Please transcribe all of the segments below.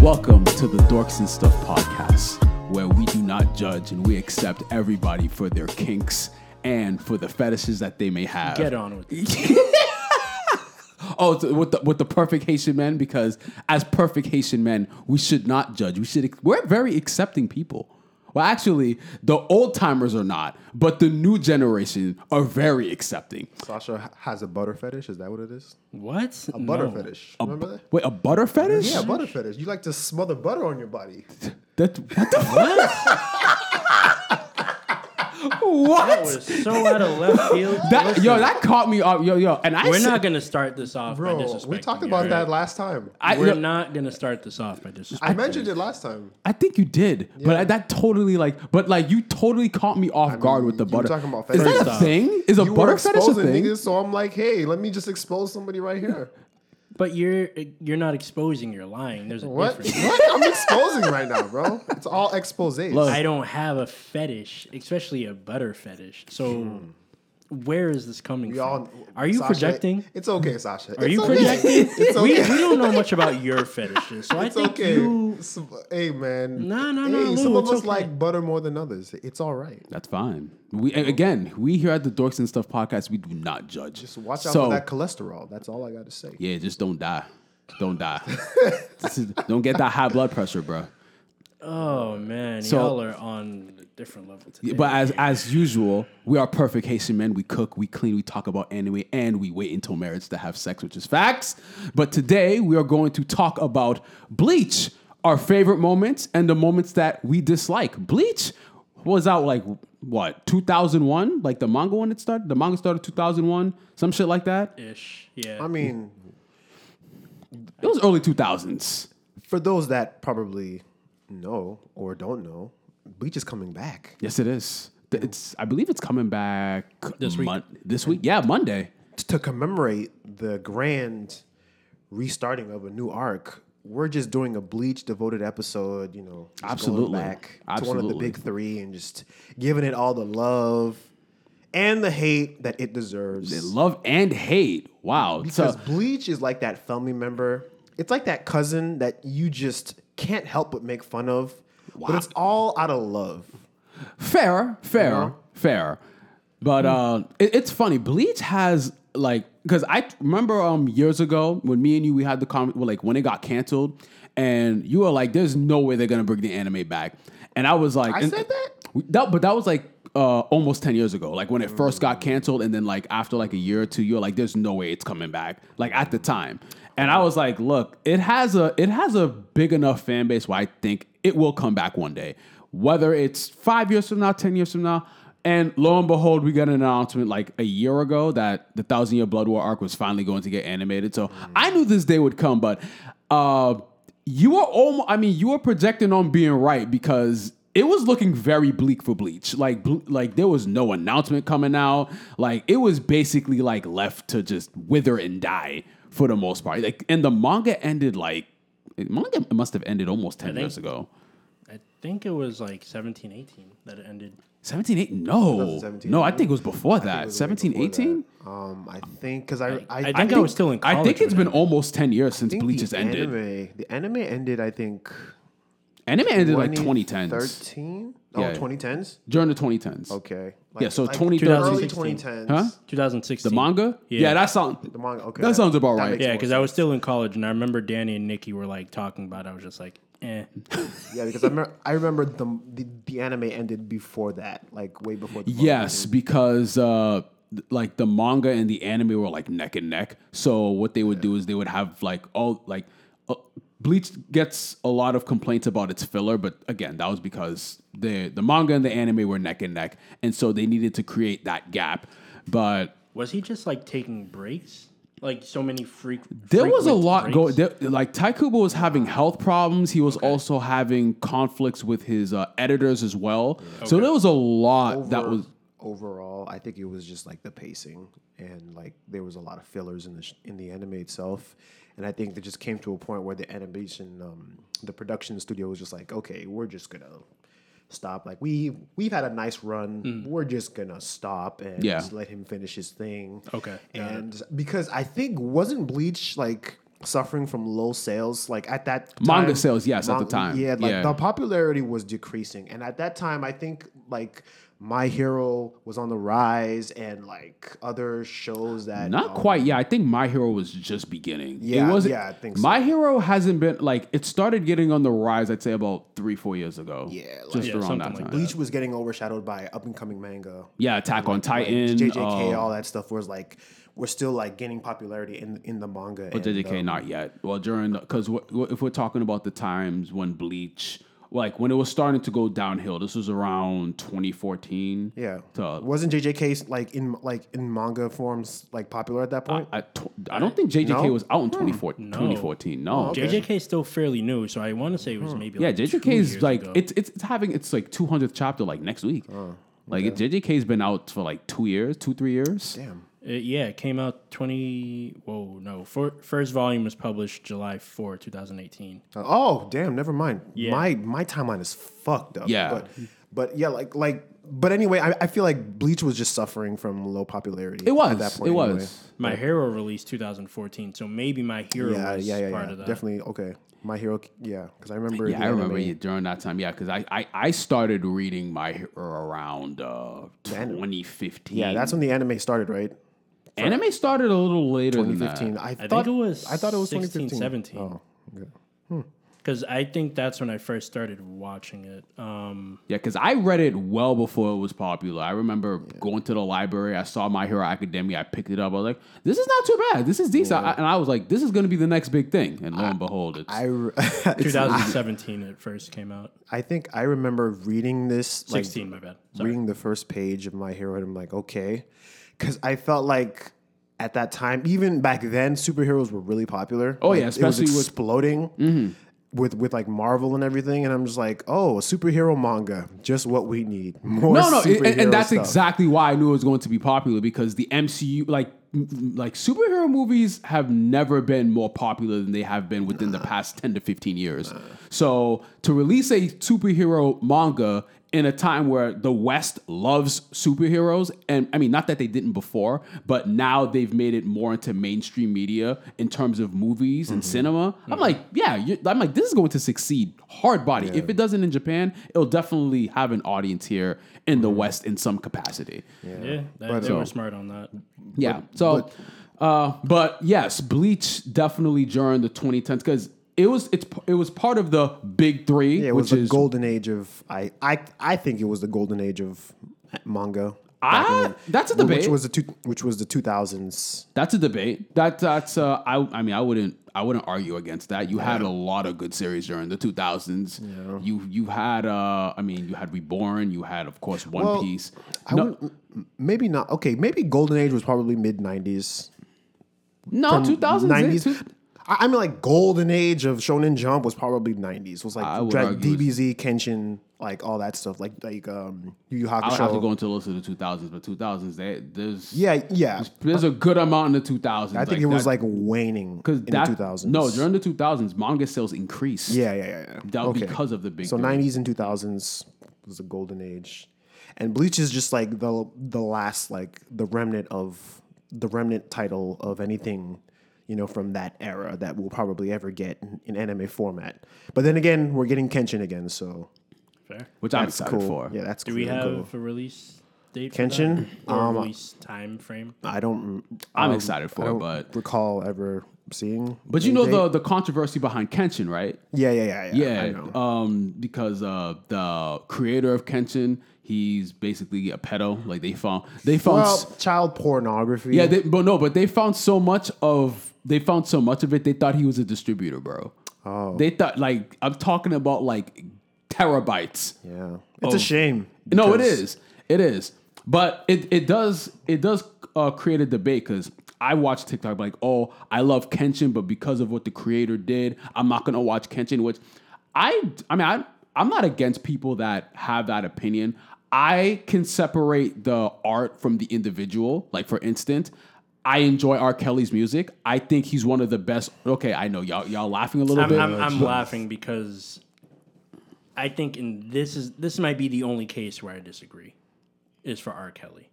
Welcome to the Dorks and Stuff podcast, where we do not judge and we accept everybody for their kinks and for the fetishes that they may have. Get on with it. Oh, with the with the perfect Haitian men, because as perfect Haitian men, we should not judge. We should. We're very accepting people. Well, actually, the old timers are not, but the new generation are very accepting. Sasha has a butter fetish. Is that what it is? What? A butter No. fetish. Remember that? Wait, a butter fetish? Yeah, a butter fetish. You like to smother butter on your body. That what the That what? was so out of left field. That, Listen, yo, that caught me off. Yo, yo, and I we're said, not gonna start this off by Bro, disrespecting. we talked you, about right? that last time. I, I, We're yo, not gonna start this off by disrespecting. I mentioned it last time. I think you did, but Yeah. I, that totally like, but like you totally caught me off guard with the you were butter. talking about Is that fetishes. a thing? Is a you butter were fetish a exposing thing? niggas, so I'm like, hey, let me just expose somebody right here. But you're you're not exposing. You're lying. There's a What? difference. what? I'm exposing right now, bro. It's all exposes. Look. I don't have a fetish, especially a butter fetish. So hmm. Where is this coming We from? all, Are you Sasha, projecting? It's okay, Sasha. Are It's you okay. projecting? It's okay. we, we don't know much about your fetishes, so I It's think okay. you. Hey, man. No, no, no, Hey, Lou, some of it's us okay. like butter more than others. It's all right. That's fine. We again, we here at the Dorks and Stuff podcast, we do not judge. Just watch out so, for that cholesterol. That's all I got to say. Yeah, just don't die. Don't die. Is- don't get that high blood pressure, bro. Oh uh, man, So- y'all are on a different level today. But as as usual, we are perfect Haitian men. We cook, we clean, we talk about anime, and we wait until marriage to have sex, which is facts. But today we are going to talk about Bleach, our favorite moments and the moments that we dislike. Bleach was out like what 2001, like the manga when it started. The manga started 2001, some shit like that. ish, yeah. I mean, It was early 2000s. for those that probably know or don't know, Bleach is coming back. Yes, it is. It's I believe it's coming back This week. Mon- this week, yeah, Monday. To commemorate the grand restarting of a new arc, we're just doing a Bleach devoted episode, you know, just going Absolutely. back to one of the Absolutely. big three and just giving it all the love and the hate that it deserves. Love and hate. Wow. Because So Bleach is like that family member. It's like that cousin that you just can't help but make fun of. But it's all out of love. fair, fair, know? fair. But uh, it, it's funny. Bleach has like because I remember um years ago when me and you we had the comment well, like when it got canceled, and you were like, "There's no way they're gonna bring the anime back," and I was like, I and- said that? That, but that was like uh, almost ten years ago. Like when it first got canceled, and then like after like a year or two, you're like, "There's no way it's coming back." Like at the time, and I was like, "Look, it has a it has a big enough fan base where I think it will come back one day, whether it's five years from now, ten years from now." And lo and behold, we got an announcement like a year ago that the Thousand Year Blood War arc was finally going to get animated. So I knew this day would come, but uh, you were almost, I mean, you were projecting on being right because it was looking very bleak for Bleach. Like, ble- like there was no announcement coming out. Like, it was basically like left to just wither and die for the most part. Like, and the manga ended like, manga must have ended almost 10 think- years ago. I think it was like 17, 18 that it ended. 17, 18? No. 2017. No, I think it was before I that. was 17, 18? that. Um, I think because I, I, I think I, was still in college. I think it's when been it- almost 10 years since think Bleach has ended. Anime, the anime ended, I think, Anime ended like 2010s. 13? Oh, Yeah. 2010s? during the 2010s. Okay. Yeah, so like 2013. early 2010s. Huh? 2016. The manga? Yeah. Yeah, that sounds. The manga, okay. That sounds about right. makes Yeah, more because I was still in college, and I remember Danny and Nikki were like talking about. it. I was just like, eh. Yeah, because I remember, I remember the, the the anime ended before that, like way before. The manga Yes, ended. because uh, th- like the manga and the anime were like neck and neck. So what they would do is they would have like all like uh, Bleach gets a lot of complaints about its filler, but again, that was because the the manga and the anime were neck and neck, and so they needed to create that gap. But Was he just like taking breaks? Like so many freak. There was a frequent lot breaks? going. There, like Tite Kubo was having health problems. He was also having conflicts with his uh, editors as well. So there was a lot that was. overall. I think it was just like the pacing and like there was a lot of fillers in the sh- in the anime itself, and I think it just came to a point where the animation, um, the production studio was just like, okay, we're just gonna stop. Like we we've had a nice run. We're just gonna stop and Yeah. just let him finish his thing. Okay, it. and because I think wasn't Bleach like suffering from low sales. Like at that Manga sales, yes, at the time. Yeah, like Yeah. the popularity was decreasing, and at that time, I think like My Hero was on the rise, and like other shows that Not um, quite. Yeah, I think My Hero was just beginning. Yeah, it wasn't, yeah, I think so. My Hero hasn't been like it started getting on the rise. I'd say about three, four years ago. Yeah, like- just Yeah, around that like time. that. Bleach was getting overshadowed by up and coming manga. Yeah, Attack on Like, Titan. JJK, uh, all that stuff was like we're still like gaining popularity in in the manga. But JJK um, not yet. Well, during because if we're talking about the times when Bleach, like when it was starting to go downhill, this was around 2014. Yeah, To- wasn't JJK like in like in manga forms like popular at that point? I, tw- I don't think JJK No? Hmm. was out in 2014. 2014. No. okay. JJK is still fairly new, so I want to say it was maybe Yeah, like JJK two is years like ago. it's, it's it's having its like 200th chapter like next week. Like JJK's been out for like two years, two three years. Damn. Uh, yeah, it came out twenty. Whoa, no, for, first volume was published July 4, two thousand eighteen. Uh, Oh, damn. Never mind. Yeah. My my timeline is fucked up. Yeah. but but yeah, like like. But anyway, I, I feel like Bleach was just suffering from low popularity. It was. At that point it anyway. was. My Hero released two thousand fourteen, so maybe My Hero Yeah, was yeah, yeah, part yeah. of that. Definitely. Okay. My Hero. Yeah, because I remember. Yeah, I remember anime. you during that time. Yeah, because I, I I started reading my Hero around uh, anime. 2015. Yeah, that's when the anime started, right? Anime started a little later than that. 2015. I, I thought think it was. I thought it was 16, 2015. 17. Oh, okay. Because I think that's when I first started watching it. Um, Yeah, because I read it well before it was popular. I remember going to the library. I saw My Hero Academia. I picked it up. I was like, "This is not too bad. This is decent." I- and I was like, "This is going to be the next big thing." And lo and behold, it's I, re- it's- 2017 it first came out. I think I remember reading this. Like, 16, my bad. Sorry. reading the first page of My Hero, and I'm like, okay, because I felt like at that time, even back then, superheroes were really popular. Oh, Like, yeah, it was especially with- Mm-hmm. exploding. With, with like Marvel and everything, and I'm just like, oh, a superhero manga, just what we need. More no, no, and, and that's stuff. exactly why I knew it was going to be popular because the MCU, like, like superhero movies, have never been more popular than they have been within the past ten to fifteen years. So to release a superhero manga in a time where the West loves superheroes, and I mean, not that they didn't before, but now they've made it more into mainstream media in terms of movies and cinema. I'm like, yeah, you I'm like, this is going to succeed hard body. If it doesn't in Japan, it'll definitely have an audience here in the West in some capacity. Yeah, that, But, they uh, were smart on that. Yeah. So, uh, but yes, Bleach definitely during the 2010s because it was it's it was part of the big three, Yeah, it which was the is golden age of I I I think it was the golden age of manga. Ah, that's a debate. Which was the two, which was the two thousands. that's a debate. That that's uh, I I mean I wouldn't I wouldn't argue against that. You had a lot of good series during the 2000s. You you had uh I mean you had Reborn. You had of course One Well, Piece. I No, maybe not. Okay, maybe golden age was probably mid nineties. no 2000s. Nineties. I I mean, like golden age of Shonen Jump was probably nineties. Was I like would dra- argue it's- DBZ, Kenshin, like all that stuff. Like like um, Yu Yu I would have to Hakusho. go into the list of the 2000s, but 2000s they, there's Yeah, yeah. there's a good amount in the 2000s. I think it was like waning Because in the two thousands. no during the two thousands manga sales increased. Yeah, yeah, yeah. yeah. That was because of the big So three. nineties and two thousands was the golden age, and Bleach is just like the the last like the remnant of the remnant title of anything, you know, from that era that we'll probably ever get in, in anime format. But then again, we're getting Kenshin again, so Fair. which I'm that's excited cool. for. Yeah, that's cool. Do we have cool. a release date? for Kenshin? that? or Um, release time frame? I don't. I'm um, excited for I it, don't but recall ever seeing. but you any know date. the the controversy behind Kenshin, right? Yeah, yeah, yeah, yeah. I Yeah, know. um, because uh, the creator of Kenshin, he's basically a pedo. Like they found they found s- child pornography. yeah, they, but no, but they found so much of they found so much of it. They thought he was a distributor, bro. Oh, they thought like I'm talking about like terabytes. yeah. It's a shame. No, it is. It is. But it, it does it does uh, create a debate because I watch TikTok like, oh, I love Kenshin, but because of what the creator did, I'm not gonna watch Kenshin. Which I I mean I I'm not against people that have that opinion. I can separate the art from the individual. Like for instance, I enjoy R. Kelly's music. I think he's one of the best. Okay, I know y'all y'all laughing a little I'm, bit. I'm, I'm laughing because I think in this is this might be the only case where I disagree. Is for R. Kelly.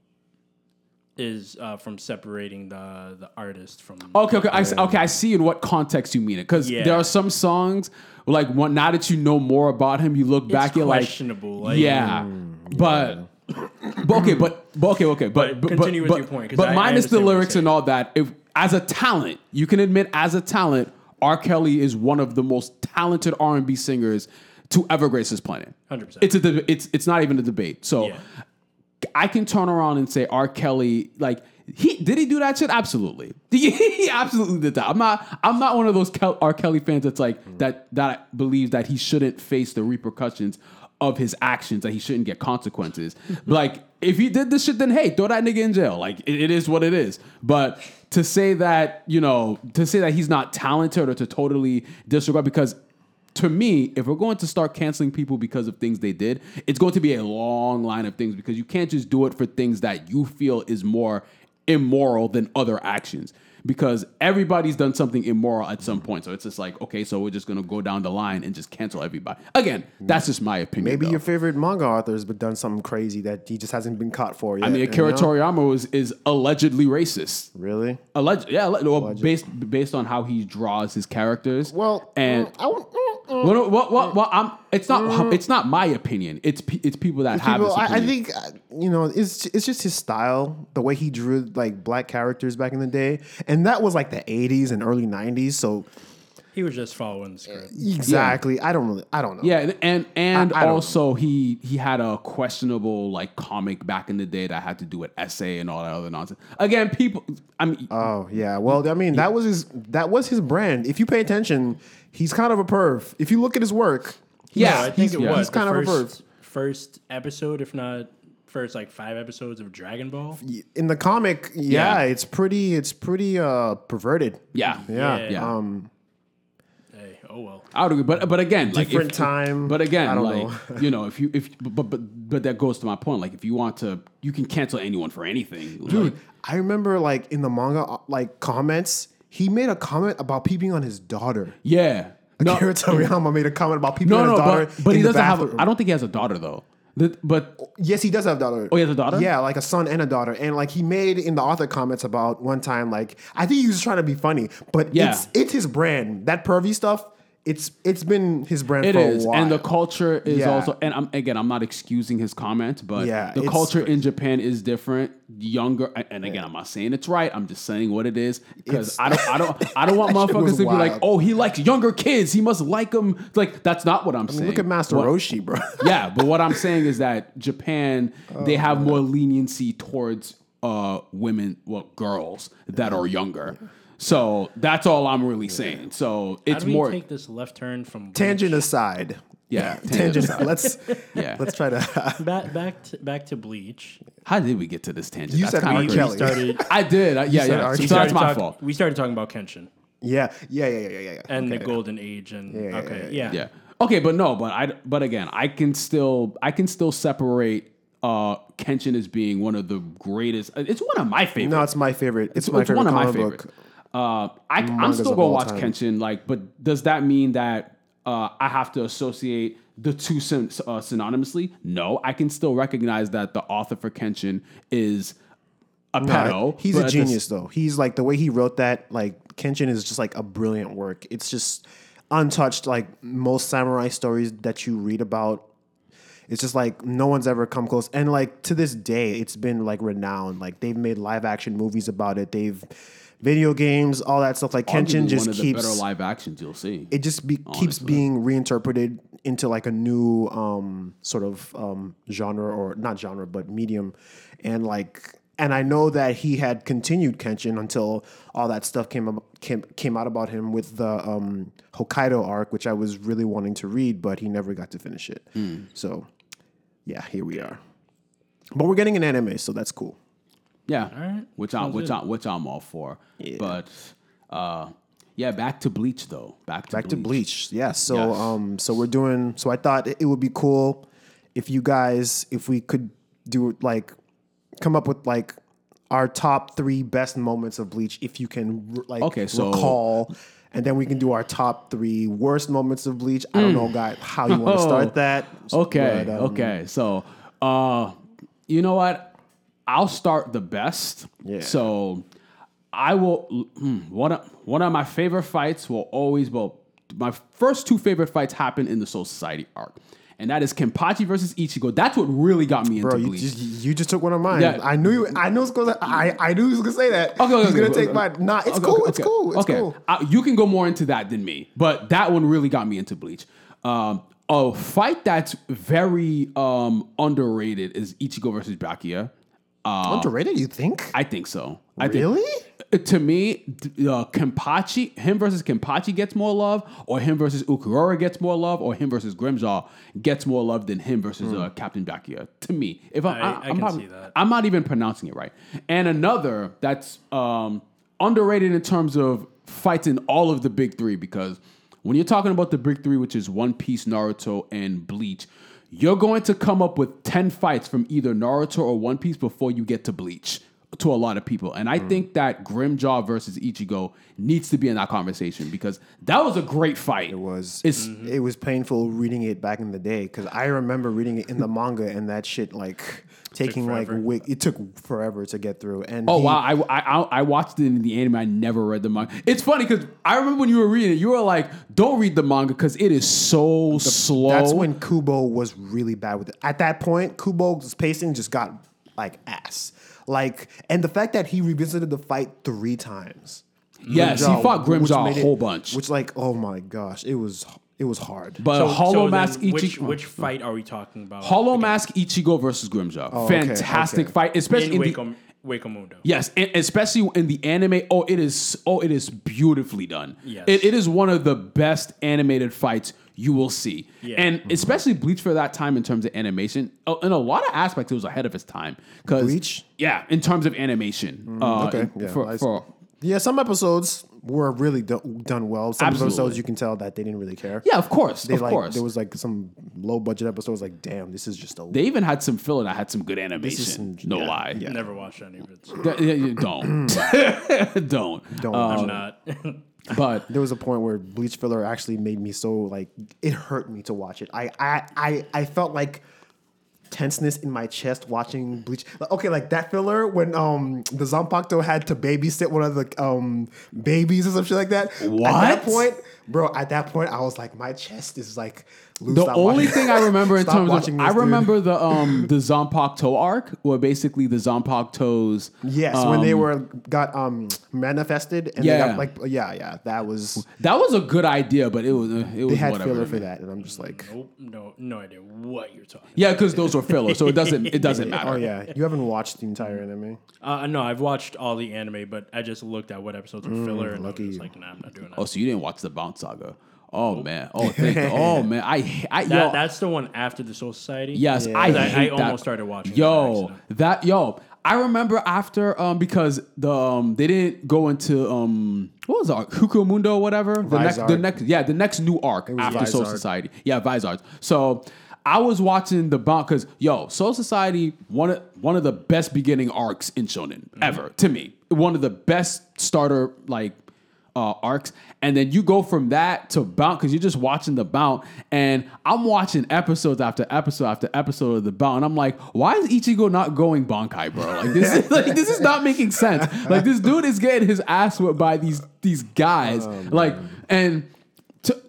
is uh, from separating the the artist from. Okay, okay, I, s- okay. I see in what context you mean it because Yeah. there are some songs like one, now that you know more about him, you look back, you're like, questionable, like- yeah, but. But okay, but, but okay, okay, but, But but continue with but, your point, But I- I minus the what you're lyrics and all that, if as a talent, you can admit as a talent, R. Kelly is one of the most talented R and B singers to ever grace this planet. 100%. It's a deb- it's it's not even a debate. So Yeah. I can turn around and say R. Kelly, like he did he do that shit? Absolutely. He absolutely did that. I'm not I'm not one of those Kel- R. Kelly fans that's like mm. that that believes that he shouldn't face the repercussions of his actions, that he shouldn't get consequences. like if he did this shit, then hey, throw that nigga in jail. Like it- it is what it is. But to say that, you know, to say that he's not talented or to totally disregard because to me, if we're going to start canceling people because of things they did, it's going to be a long line of things because you can't just do it for things that you feel is more immoral than other actions. Because everybody's done something immoral at some point. So it's just like, okay, so we're just gonna go down the line and just cancel everybody. Again, that's just my opinion. Maybe though. your favorite manga author has done something crazy that he just hasn't been caught for yet. I mean, you Akira know? Toriyama was, is allegedly racist. Really? Alleged, yeah, well, based based on how he draws his characters. Well, and mm, I mm, mm. no, well, well, well, I'm. It's not. It's not my opinion. It's pe- it's people that have People, I, I think uh, you know it's it's just his style, the way he drew like black characters back in the day, and that was like the '80s and early '90s. So he was just following the script. exactly, I don't really, I don't know. Yeah, and and, and I- I also he he had a questionable like comic back in the day that had to do with essay and all that other nonsense. Again, people. I mean, Oh yeah. Well, I mean, that was his that was his brand. If you pay attention, he's kind of a perv. If you look at his work, yeah, No, I think it yeah. was he's kind the of a perv. first episode, if not first like five episodes of Dragon Ball. in the comic, yeah, Yeah. it's pretty, it's pretty uh perverted. yeah, Yeah. yeah. Um, Hey, oh well. I would agree, but but again, like Different if- time. But again, I don't like you know, if you if but but but that goes to my point. Like if you want to, you can cancel anyone for anything, dude, Like, I remember like in the manga uh, like comments, he made a comment about peeping on his daughter. yeah. No, Akira Toriyama made a comment about peeping no, on no, his daughter. but, but in he the doesn't have. A, bathroom. I don't think he has a daughter though. The- but Yes, he does have a daughter. Oh, he has a daughter? Yeah, like a son and a daughter. And like he made in the author comments about one time, like I think he was trying to be funny, but Yeah. it's it's his brand. That pervy stuff, it's it's been his brand It for is, a while. and the culture is Yeah. also. And I'm again, I'm not excusing his comment, but Yeah, the culture in. Japan is different, younger. And again, I'm not saying it's right. I'm just saying what it is because I don't, I don't, I don't want motherfuckers to be like, oh, he likes younger kids. He must like them. Like that's not what I'm saying. Look at Master What- Roshi, bro. yeah, but what I'm saying is that Japan Oh, they have more leniency towards uh women, well, girls that are younger. So that's all I'm really saying. So How it's do we more take this left turn from Tangent aside. yeah, Tangent aside. Let's Yeah. let's try to back back to, back to Bleach. How did we get to this tangent? You That's said kinda R. crazy. Kelly. Started, I did. I, yeah, said yeah. R. So, Kelly. so that's my talk- fault. We started talking about Kenshin Yeah, yeah, yeah, yeah, yeah, yeah. and okay. the golden age, and yeah, okay, yeah, yeah, Yeah. Okay, but no, but I but again, I can still I can still separate uh Kenshin as being one of the greatest. It's one of my favorites. No, it's my favorite. It's, my it's favorite one of my comic favorites. book. Uh, I, I'm still gonna watch time. Kenshin. Like, but does that mean that uh, I have to associate the two syn- uh, synonymously? No, I can still recognize that the author for Kenshin is a pedo. he's a genius though. He's like the way he wrote that. Like Kenshin is just like a brilliant work. It's just untouched. Like most samurai stories that you read about, it's just like no one's ever come close. And like to this day, it's been like renowned. Like they've made live action movies about it. They've video games, all that stuff. Like Kenshin arguably just one of the keeps better live actions you'll see. it just be, keeps honestly. being reinterpreted into like a new um, sort of um, genre or not genre but medium and like and I know that he had continued Kenshin until all that stuff came up, came, came out about him with the um, Hokkaido arc which I was really wanting to read but he never got to finish it Hmm. so yeah here we are but we're getting an anime so that's cool Yeah, right. which I'm which good. I which I'm all for. But uh, yeah, back to Bleach though. Back to back to Bleach. bleach yeah so Yes. um so we're doing so i thought it would be cool if you guys if we could do like come up with like our top three best moments of bleach if you can like Okay, so- recall and then we can do our top three worst moments of bleach i don't know guy how you want to start that Okay, but, um, okay. So, uh, you know what? I'll start the best. Yeah. So I will. mm, One of one of my favorite fights will always. Well, my first two favorite fights happen in the Soul Society arc, and that is Kenpachi versus Ichigo. That's what really got me into Bro, you Bleach. just, you just took one of mine. Yeah. I knew you. I knew it was gonna. I, I knew he was gonna say that. Okay, okay, He's gonna okay, take okay. mine. Nah, it's Okay, cool. okay, It's okay. cool. It's okay. cool. Uh, you can go more into that than me, but that one really got me into Bleach. Um, a fight that's very um, underrated is Ichigo versus Byakuya. Underrated? You think? I think so. I Really? Think, to me, d- uh, Kenpachi, him versus Kenpachi gets more love, or him versus Ulquiorra gets more love, or him versus Grimmjow gets more love than him versus uh, Captain Byakuya. To me, if I'm, I- I, I am can not, see that. I'm not even pronouncing it right. And another that's um, underrated in terms of fights in all of the big three, because when you're talking about the big three, which is One Piece, Naruto, and Bleach. You're going to come up with 10 fights from either Naruto or One Piece before you get to Bleach to a lot of people. And I mm. think that Grimmjow versus Ichigo needs to be in that conversation because that was a great fight. It was. It's mm-hmm. It was painful reading it back in the day because I remember reading it in the manga and that shit like taking like forever. week. It took forever to get through. And Oh he- wow! I, I I watched it in the anime. I never read the manga. It's funny because I remember when you were reading it, you were like, "Don't read the manga because it is so slow." That's when Kubo was really bad with it. At that point, Kubo's pacing just got like ass. Like, and the fact that he revisited the fight three times. Yes, he fought which Grimmjow a made it- whole bunch. Which, like, oh my gosh, it was it was hard. but Hollow then Mask which, Ichigo. which fight are we talking about? Hollow Mask Ichigo versus Grimmjow. Oh, Fantastic okay. fight, especially in in, the Hueco, Wacomundo. Yes, and especially in the anime. Oh, it is. Oh, it is beautifully done. Yes. It, it is one of the best animated fights you will see, Yeah. and especially Bleach for that time in terms of animation. uh, In a lot of aspects, it was ahead of its time. 'Cause- Bleach? yeah, in terms of animation. uh, okay, in- yeah, for, I- for yeah, some episodes were really do- done well. Some Absolutely. episodes you can tell that they didn't really care. yeah, of course, They of like course. there was like some low budget episodes. Like, damn, this is just a they even had some filler that had some good animation. some- no yeah, lie. yeah. Never watched any of it. so Th- yeah, yeah, Don't, mm. don't, don't. Um, I'm not. But there was a point where Bleach filler actually made me so like it hurt me to watch it. I I I, I felt like tenseness in my chest watching Bleach. Like, Okay, like that filler when um the Zanpakuto had to babysit one of the um babies or some shit like that. At What? that point, bro, at that point I was like my chest is like loose. The Stop only watching- thing I remember in terms of this, I dude. remember the um the Zanpakuto arc, where basically the Zanpakutos. Yes, when they um, were got um manifested and Yeah. they got like yeah, yeah, that was That was a good idea, but it was uh, it was they had whatever. filler for that, and I'm just like, Nope, no, no idea what you're talking. Yeah, because those were filler, so it doesn't it doesn't matter. oh yeah, you haven't watched the entire anime. Uh, no, I've watched all the anime, but I just looked at what episodes were filler, and I lucky was just like, nah, I'm not doing that. Oh, so you didn't watch the Bount Saga? Oh man. Oh thank. oh man. I I that yo, that's the one after the Soul Society. yes. Yeah. I, I- I that. almost started watching Yo, accident. that yo. I remember after um because the um they didn't go into um what was it Hueco Mundo or whatever the next the next yeah the next new arc was after Soul Society yeah Vizard so I was watching the Bount because yo Soul Society one of one of the best beginning arcs in shonen ever to me one of the best starter like uh, arcs, and then you go from that to Bount because you're just watching the Bount, and I'm watching episodes after episode after episode of the Bount, and I'm like, why is Ichigo not going Bankai, bro? Like this, is, like this is not making sense. Like this dude is getting his ass whipped by these these guys, like and to,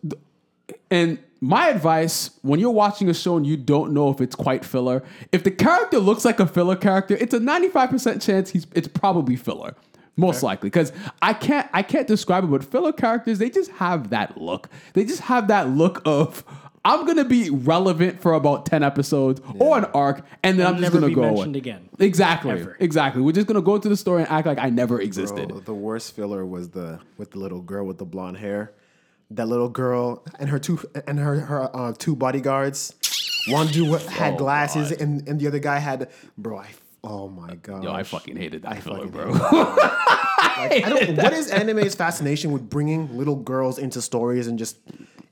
and my advice when you're watching a show and you don't know if it's quite filler, if the character looks like a filler character, it's a 95% chance he's it's probably filler. Most likely, because I can't I can't describe it, but filler characters they just have that look. They just have that look of I'm gonna be relevant for about ten episodes or an arc, and then And I'm just gonna go away. mentioned again. Exactly, Ever. exactly. We're just gonna go into the story and act like I never existed. Bro, the worst filler was the with the little girl with the blonde hair. That little girl and her two and her her uh, two bodyguards. One dude had Oh, glasses God. and, and the other guy had bro. I oh my god. Yo, I fucking hated that filler, fucking bro. Like, I don't, what is anime's fascination with bringing little girls into stories and just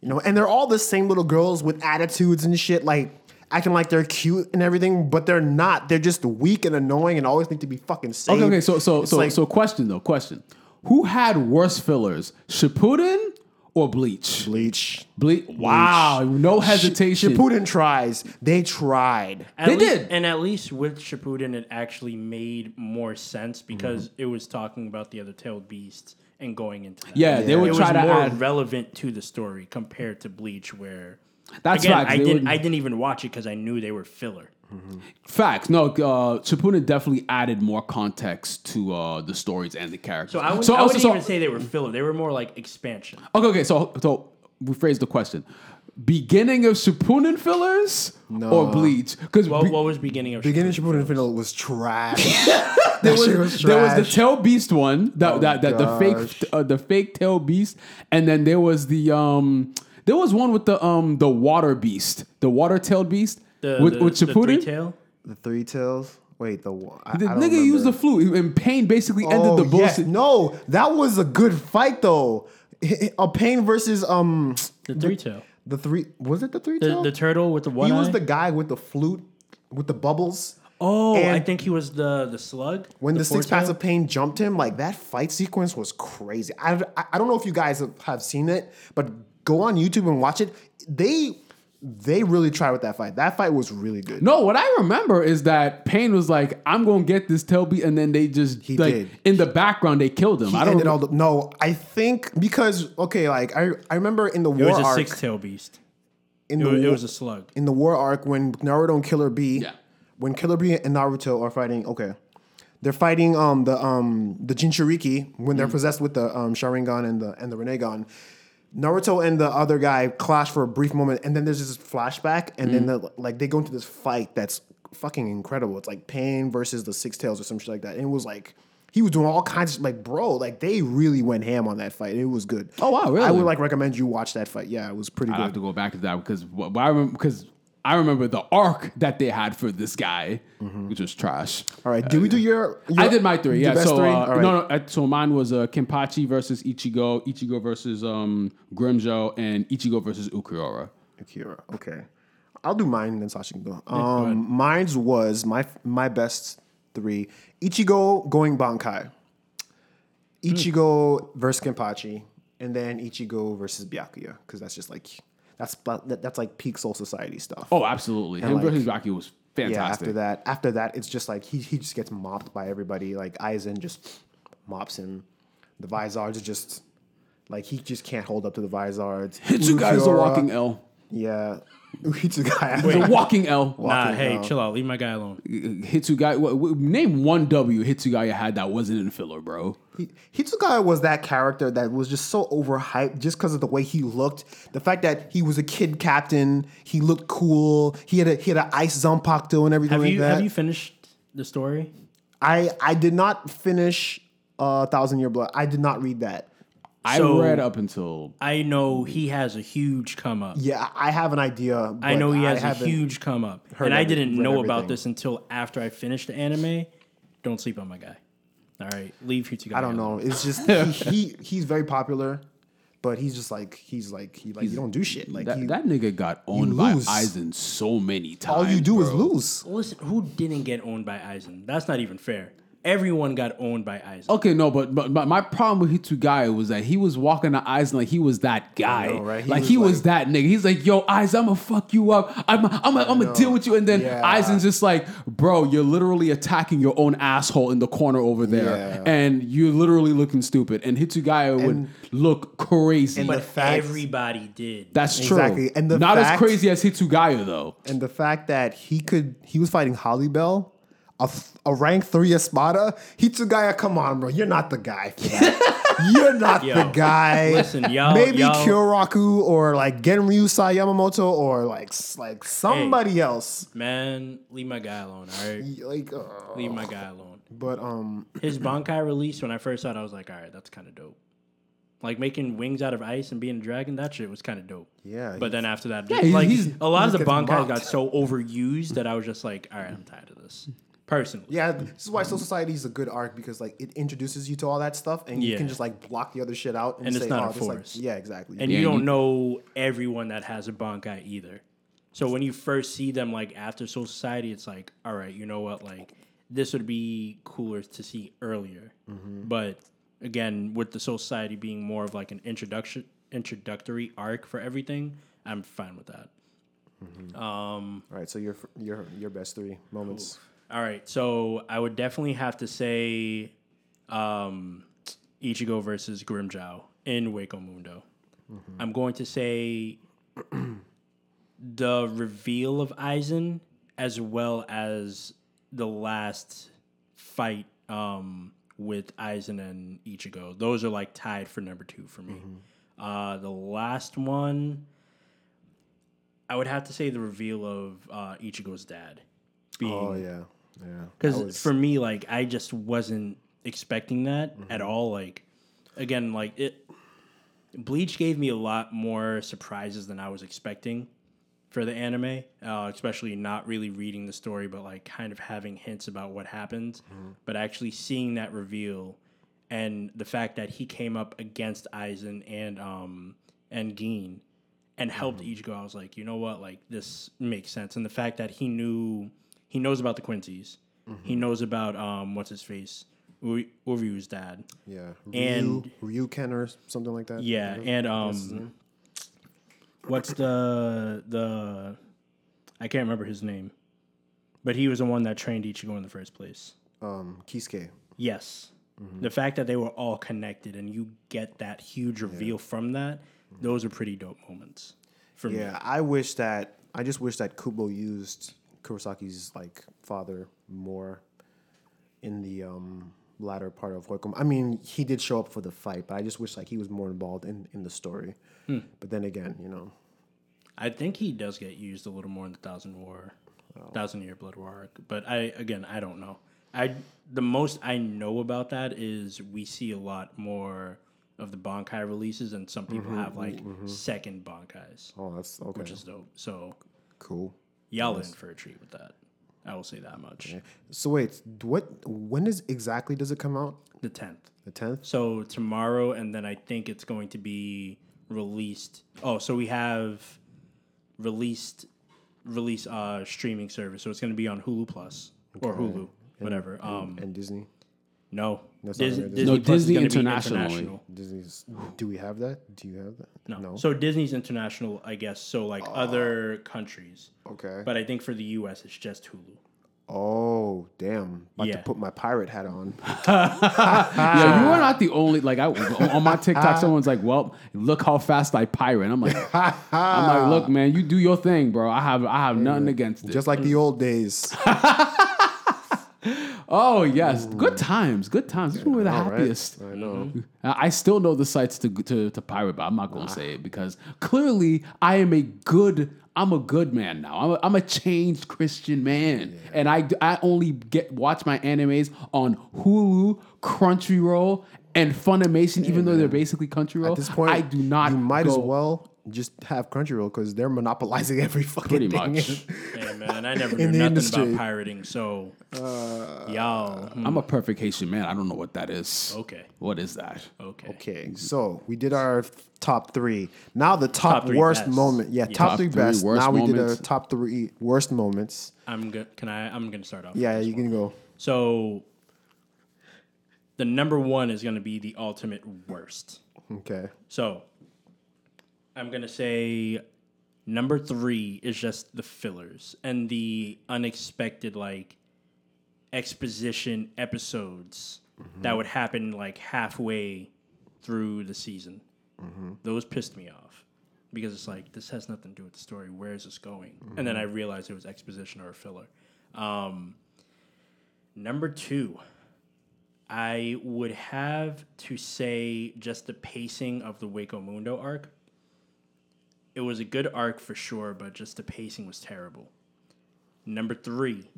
you know and they're all the same little girls with attitudes and shit like acting like they're cute and everything but they're not they're just weak and annoying and always need to be fucking saved. Okay, okay. So, so, It's so, like- so, question though, question: Who had worse fillers, Shippuden or Bleach? Bleach. Bleach. Wow, no hesitation. Shippuden tries. They tried. At They least- did. and at least with Shippuden, it actually made more sense because Mm-hmm. it was talking about the other tailed beasts and going into that. Yeah, they Yeah. would it was try to more add. relevant to the story compared to Bleach, where That's again facts. I They didn't would- I didn't even watch it because I knew they were filler. Facts. No, uh, Shippuden definitely added more context to uh, the stories and the characters. So I, would, so, I also- wouldn't so- even say they were filler; they were more like expansion. Okay, okay. So, so rephrase the question: beginning of Shippuden fillers or Bleach? Because What, what was beginning of Beginning Shippuden? Shippuden Infinite was trash. there That was, shit was there was the trash. tail beast one that Oh, that, that the fake uh, the fake tail beast, and then there was the um there was one with the um the water beast, the water tailed beast The, with the, with the three tail. the Three Tails. Wait, the wa- I, The I don't nigga used the flute, and Pain basically ended Oh, the yes. bullshit. No, that was a good fight though. A pain versus um The three tail. the three was it the three The, tail? the turtle with the one he was eye? the guy with the flute with the bubbles. oh, I think he was the the slug. When the, six four-tail? paths of pain jumped him, like that fight sequence was crazy. I, I, I don't know if you guys have, have seen it, but go on YouTube and watch it. They they really tried with that fight. That fight was really good. No, what I remember is that Pain was like, "I'm gonna get this tail beast," and then they just He like did. in the background they killed him. He I don't. ended all the, no, I think because okay, like I I remember in the It war was a arc six tail beast. in It the was, it was a slug. in the war arc when Naruto and Killer B, Yeah. when Killer B and Naruto are fighting, okay, they're fighting um the um the Jinchuriki when Mm. they're possessed with the um Sharingan and the and the Rinnegan. Naruto and the other guy clash for a brief moment, and then there's this flashback, and Mm. then the, like they go into this fight that's fucking incredible. It's like Pain versus the Six Tails or some shit like that, and it was like. He was doing all kinds of like, bro, like they really went ham on that fight. It was good. Oh, wow, really? I would like recommend you watch that fight. Yeah, it was pretty good. I have to go back to that because what, what I remember because I remember the arc that they had for this guy, which was trash. All right, did we do your? I did my three. Yeah. So three? uh, All right. no, no. uh, So mine was uh, Kenpachi versus Ichigo, Ichigo versus um, Grimmjow, and Ichigo versus Ulquiorra. Akira. Okay, I'll do mine and then Sasha can go. Um, mine's was my my best three: Ichigo going Bankai, Ichigo versus Kenpachi, and then Ichigo versus Byakuya because that's just like that's that- that's like peak Soul Society stuff. Oh, absolutely. Him like- versus Baki was yeah. After that, after that, it's just like he he just gets mopped by everybody. Like Aizen just mops him. The Vizards are just. Like he just can't hold up to the Vizards. Hitsugai is a walking L. Yeah. Hitsugai. He's a walking L. Nah, hey, down. chill out. Leave my guy alone. Hitsugai. what- what- Name one W Hitsugai had that wasn't in filler, bro. He- Hitsugai was that character that was just so overhyped just because of the way he looked. The fact that he was a kid captain, he looked cool. He had a he had an ice Zanpakuto and everything Have like you that. have you finished the story? I I did not finish uh, Thousand Year Blood. I did not read that. I So- read up until I know he has a huge come up. Yeah, I have an idea. I know he has a huge come up, heard and I didn't read know about this until after I finished the anime. Don't sleep on my guy. All right, leave Hitsugai. I don't know. It's just he, he he's very popular, but he's just like he's like he like you don't do shit. Like that, he, that nigga got owned by lose. Aizen so many times. all you do is lose. Listen, who didn't get owned by Aizen? That's not even fair. Everyone got owned by Aizen. Okay, no, but, but but my problem with Hitsugai was that he was walking to Aizen like he was that guy. know, right? He like was he was that nigga. He's like, yo, Aizen, I'm gonna fuck you up. I'm I'm I'm gonna deal with you. And then Yeah. Aizen's just like, bro, you're literally attacking your own asshole in the corner over there, Yeah. and you're literally looking stupid. And Hitsugai would look crazy. and but fact- everybody did. That's true. Exactly. And the not as crazy as Hitsugaya though. And the fact that he could, he was fighting Harribel, a, a rank three Espada. Hitsugaya, come on, bro. You're not the guy. You're not Yo, the guy. listen, y'all- Maybe y'all- Kyoraku or like Genryusai Yamamoto or like like somebody else. Man, leave my guy alone. All right, Like, uh, leave my guy alone. but um, His Bankai release when I first saw it, I was like, all right, that's kind of dope. Like making wings out of ice and being a dragon, that shit was kind of dope. Yeah, But then after that, Yeah, just, he's- like he's- a lot of the mocked. got so overused that I was just like, all right, I'm tired of this. Personally, yeah, this is why Soul Society is a good arc because like it introduces you to all that stuff and you Yeah. can just like block the other shit out and, And say, it's not oh, a this, like, force. yeah, exactly. and Yeah, you don't you- know everyone that has a Bankai either. So when you first see them like after Soul Society, it's like, all right, you know what, like this would be cooler to see earlier. Mm-hmm. But again, with the Soul Society being more of like an introduction introductory arc for everything, I'm fine with that. Um, All right, so your your your best three moments. All right, so I would definitely have to say um, Ichigo versus Grimmjow in Hueco Mundo. I'm going to say the reveal of Aizen as well as the last fight um, with Aizen and Ichigo. Those are like tied for number two for me. Uh, the last one, I would have to say the reveal of uh, Ichigo's dad. Being, Oh yeah, yeah. Because was- for me, like I just wasn't expecting that at all. Like again, like it, Bleach gave me a lot more surprises than I was expecting for the anime, uh, especially not really reading the story, but like kind of having hints about what happened, but actually seeing that reveal and the fact that he came up against Aizen and um and Gin and helped Ichigo, I was like, you know what, like this makes sense. And the fact that he knew he knows about the Quincy's, he knows about um what's his face, Uri- Uryu's dad. yeah, and- Ryu, Ryuken or something like that. Yeah, and um, what's the the? I can't remember his name, but he was the one that trained Ichigo in the first place. um, Kisuke. Yes, the fact that they were all connected and you get that huge reveal from that, those are pretty dope moments for me. Yeah, I wish that I just wish that Kubo used Kurosaki's like father more in the um latter part of Hoikom. I mean, he did show up for the fight, but I just wish like he was more involved in in the story. Hmm. But then again, you know, I think he does get used a little more in the Thousand War, oh. Thousand Year Blood War arc. But I again, I don't know. I the most I know about that is we see a lot more of the Bankai releases, and some people mm-hmm, have like mm-hmm. second Bankais. oh, that's okay, which is dope. So cool. Y'all in for a treat with that. I will say that much. So wait, what? When is exactly does it come out? The tenth. The tenth. So tomorrow, and then I think it's going to be released. Oh, so we have released release uh streaming service. So it's going to be on Hulu Plus or Hulu, whatever. um, and Disney. No, That's not Dis- right. Disney No, Plus is Disney gonna be internationally. international. Disney's. Do we have that? Do you have that? No. so Disney's international, I guess. So like ah. other countries, okay. but I think for the U.S. it's just Hulu. oh, damn! About Yeah. to put my pirate hat on. Yeah, you are not the only like I on my TikTok. Someone's like, "Well, look how fast I pirate." I'm like, I'm like, look, man, you do your thing, bro. I have I have nothing against it. Just like the old days. oh yes, good times, good times. These were the All right. happiest. I know. I I still know the sites to to, to pirate, but I'm not gonna ah. say it because clearly I am a good. I'm a good man now. I'm a, I'm a changed Christian man, and I I only get watch my animes on Hulu, Crunchyroll, and Funimation. even though they're basically Crunchyroll, At this point, I do not. You might as go- well just have Crunchyroll because they're monopolizing every fucking Pretty thing. much. Hey man, I never In knew the nothing industry. about pirating. So y'all, hmm, I'm a perfect Haitian man. I don't know what that is. okay, What is that? okay. Okay, so we did our top three. Now the top, Top three worst best. moment. Yeah, Yeah. top, Top three three best. worst now we did moments. our top three worst moments. I'm good. Can I? I'm gonna start off. Yeah, with this you can go. So the number one is going to be the ultimate worst. Okay. So I'm to say number three is just the fillers and the unexpected, like, exposition episodes that would happen, like, halfway through the season. Those pissed me off because it's like, this has nothing to do with the story. Where is this going? And then I realized it was exposition or a filler. Um, number two. I would have to say just the pacing of the Hueco Mundo arc. It was a good arc for sure, but just the pacing was terrible. Number three,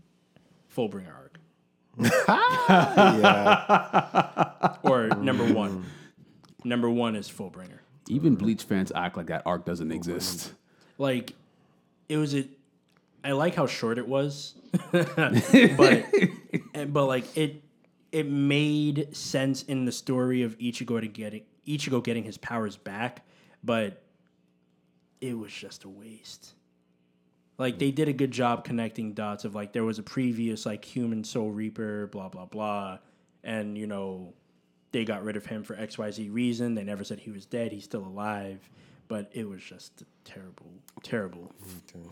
Fullbringer arc. Yeah. Or number one. Number one is Fullbringer. Even Bleach fans act like that arc doesn't exist. Like, it was a. I like how short it was, but but like it it made sense in the story of Ichigo to getting Ichigo getting his powers back, but it was just a waste. Like they did a good job connecting dots of like there was a previous like human soul reaper, blah blah blah, and you know they got rid of him for X Y Z reason. They never said he was dead. He's still alive, but it was just terrible, terrible.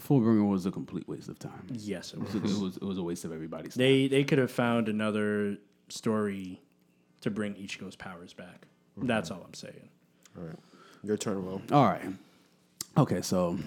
Fullbringer was a complete waste of time. Yes, it was. It was, it was a waste of everybody's time. They they could have found another story to bring Ichigo's powers back. That's all I'm saying. All right. Your turn, Will. All right. Okay, so